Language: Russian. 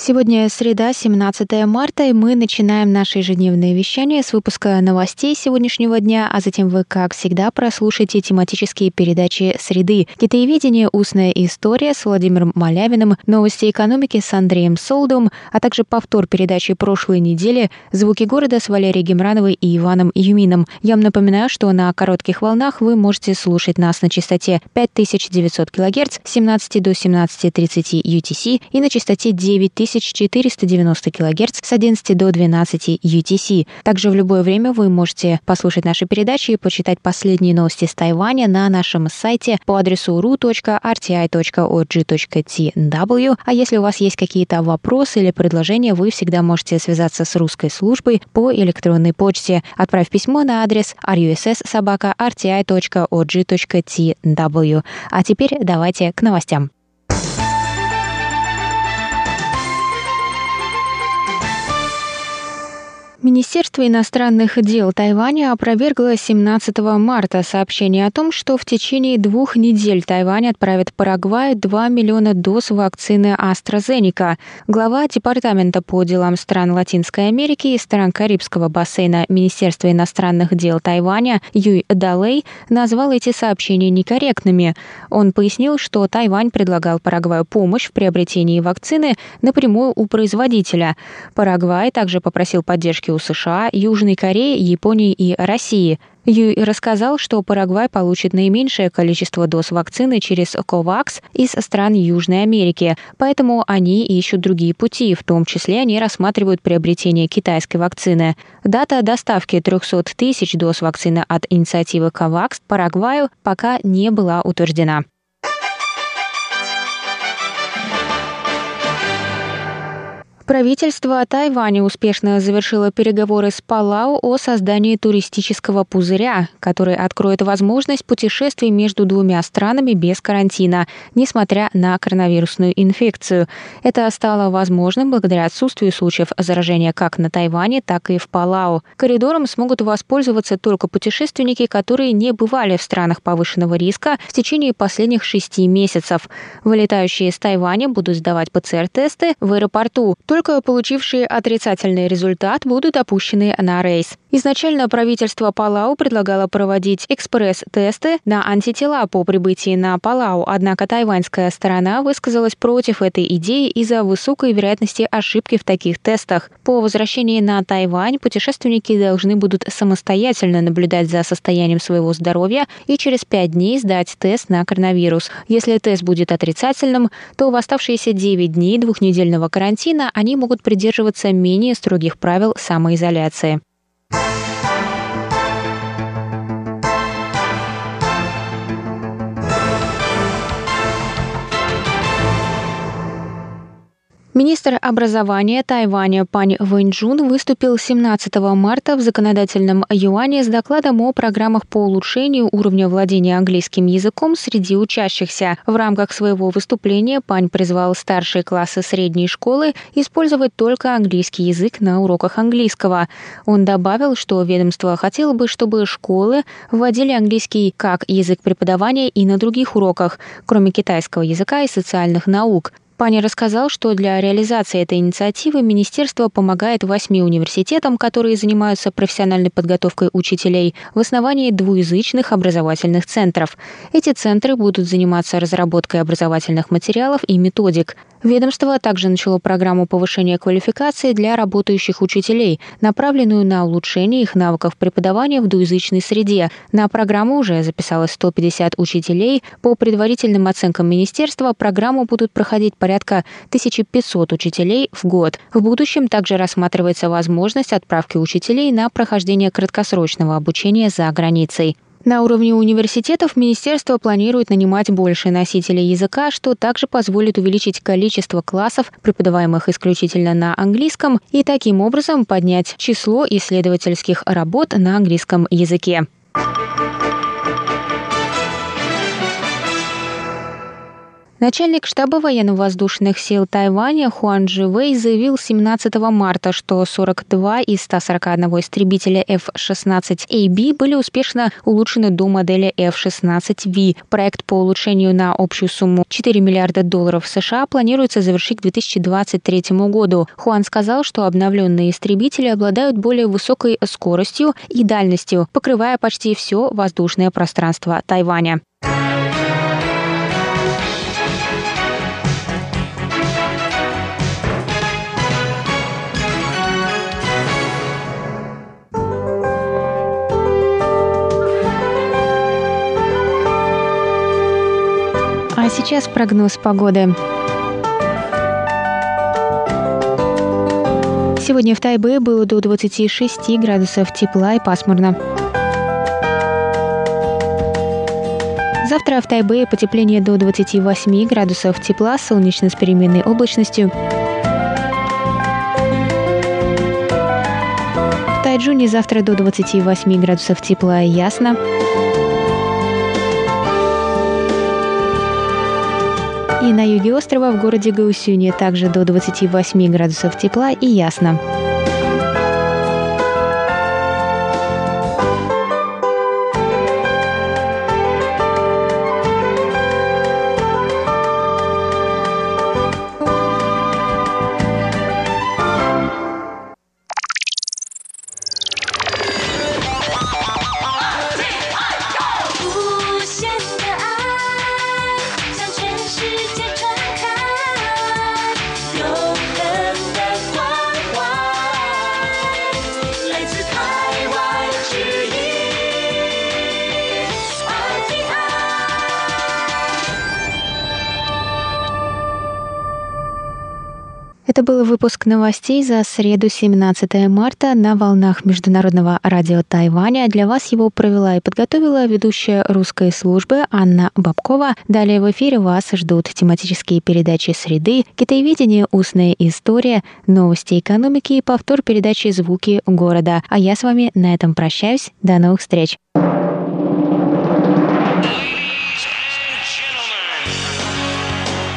Сегодня среда, 17 марта, и мы начинаем наше ежедневное вещание с выпуска новостей сегодняшнего дня, а затем вы, как всегда, прослушаете тематические передачи «Среды», «Китаеведение. Устная история» с Владимиром Малявиным, «Новости экономики» с Андреем Солдом, а также повтор передачи прошлой недели «Звуки города» с Валерией Гемрановой и Иваном Юмином. Я вам напоминаю, что на коротких волнах вы можете слушать нас на частоте 5900 кГц с 17 до 17.30 UTC и на частоте 9000 1490 кГц с 11 до 12 UTC. Также в любое время вы можете послушать наши передачи и почитать последние новости с Тайваня на нашем сайте по адресу ru.rti.org.tw. А если у вас есть какие-то вопросы или предложения, вы всегда можете связаться с русской службой по электронной почте. Отправь письмо на адрес russsobaka.rti.org.tw. А теперь давайте к новостям. Министерство иностранных дел Тайваня опровергло 17 марта сообщение о том, что в течение двух недель Тайвань отправит Парагваю 2 миллиона доз вакцины AstraZeneca. Глава Департамента по делам стран Латинской Америки и стран Карибского бассейна Министерства иностранных дел Тайваня Юй Далей назвал эти сообщения некорректными. Он пояснил, что Тайвань предлагал Парагваю помощь в приобретении вакцины напрямую у производителя. Парагвай также попросил поддержки у США, Южной Кореи, Японии и России. Юй рассказал, что Парагвай получит наименьшее количество доз вакцины через COVAX из стран Южной Америки, поэтому они ищут другие пути, в том числе они рассматривают приобретение китайской вакцины. Дата доставки 300 тысяч доз вакцины от инициативы COVAX Парагваю пока не была утверждена. Правительство Тайваня успешно завершило переговоры с Палау о создании туристического пузыря, который откроет возможность путешествий между двумя странами без карантина, несмотря на коронавирусную инфекцию. Это стало возможным благодаря отсутствию случаев заражения как на Тайване, так и в Палау. Коридором смогут воспользоваться только путешественники, которые не бывали в странах повышенного риска в течение последних шести месяцев. Вылетающие с Тайваня будут сдавать ПЦР-тесты в аэропорту. Только получившие отрицательный результат будут опущены на рейс. Изначально правительство Палау предлагало проводить экспресс-тесты на антитела по прибытии на Палау, однако тайваньская сторона высказалась против этой идеи из-за высокой вероятности ошибки в таких тестах. По возвращении на Тайвань путешественники должны будут самостоятельно наблюдать за состоянием своего здоровья и через пять дней сдать тест на коронавирус. Если тест будет отрицательным, то в оставшиеся 9 дней двухнедельного карантина они они могут придерживаться менее строгих правил самоизоляции. Министр образования Тайваня Пань Вэньчжун выступил 17 марта в законодательном юане с докладом о программах по улучшению уровня владения английским языком среди учащихся. В рамках своего выступления Пань призвал старшие классы средней школы использовать только английский язык на уроках английского. Он добавил, что ведомство хотело бы, чтобы школы вводили английский как язык преподавания и на других уроках, кроме китайского языка и социальных наук. Пани рассказал, что для реализации этой инициативы министерство помогает восьми университетам, которые занимаются профессиональной подготовкой учителей, в основании двуязычных образовательных центров. Эти центры будут заниматься разработкой образовательных материалов и методик. Ведомство также начало программу повышения квалификации для работающих учителей, направленную на улучшение их навыков преподавания в двуязычной среде. На программу уже записалось 150 учителей. По предварительным оценкам министерства, программу будут проходить порядка 1500 учителей в год. В будущем также рассматривается возможность отправки учителей на прохождение краткосрочного обучения за границей. На уровне университетов министерство планирует нанимать больше носителей языка, что также позволит увеличить количество классов, преподаваемых исключительно на английском, и таким образом поднять число исследовательских работ на английском языке. Начальник штаба военно-воздушных сил Тайваня Хуан Дживей заявил 17 марта, что 42 из 141 истребителя F-16AB были успешно улучшены до модели F-16V. Проект по улучшению на общую сумму 4 миллиарда долларов США планируется завершить к 2023 году. Хуан сказал, что обновленные истребители обладают более высокой скоростью и дальностью, покрывая почти все воздушное пространство Тайваня. А сейчас прогноз погоды. Сегодня в Тайбе было до 26 градусов тепла и пасмурно. Завтра в Тайбе потепление до 28 градусов тепла, солнечно с переменной облачностью. В Тайджуне завтра до 28 градусов тепла и ясно. И на юге острова в городе Гаусюне также до 28 градусов тепла и ясно. Это был выпуск новостей за среду 17 марта на волнах Международного радио Тайваня. Для вас его провела и подготовила ведущая русской службы Анна Бабкова. Далее в эфире вас ждут тематические передачи «Среды», «Китаеведение. Устная история», «Новости экономики» и повтор передачи «Звуки города». А я с вами на этом прощаюсь. До новых встреч!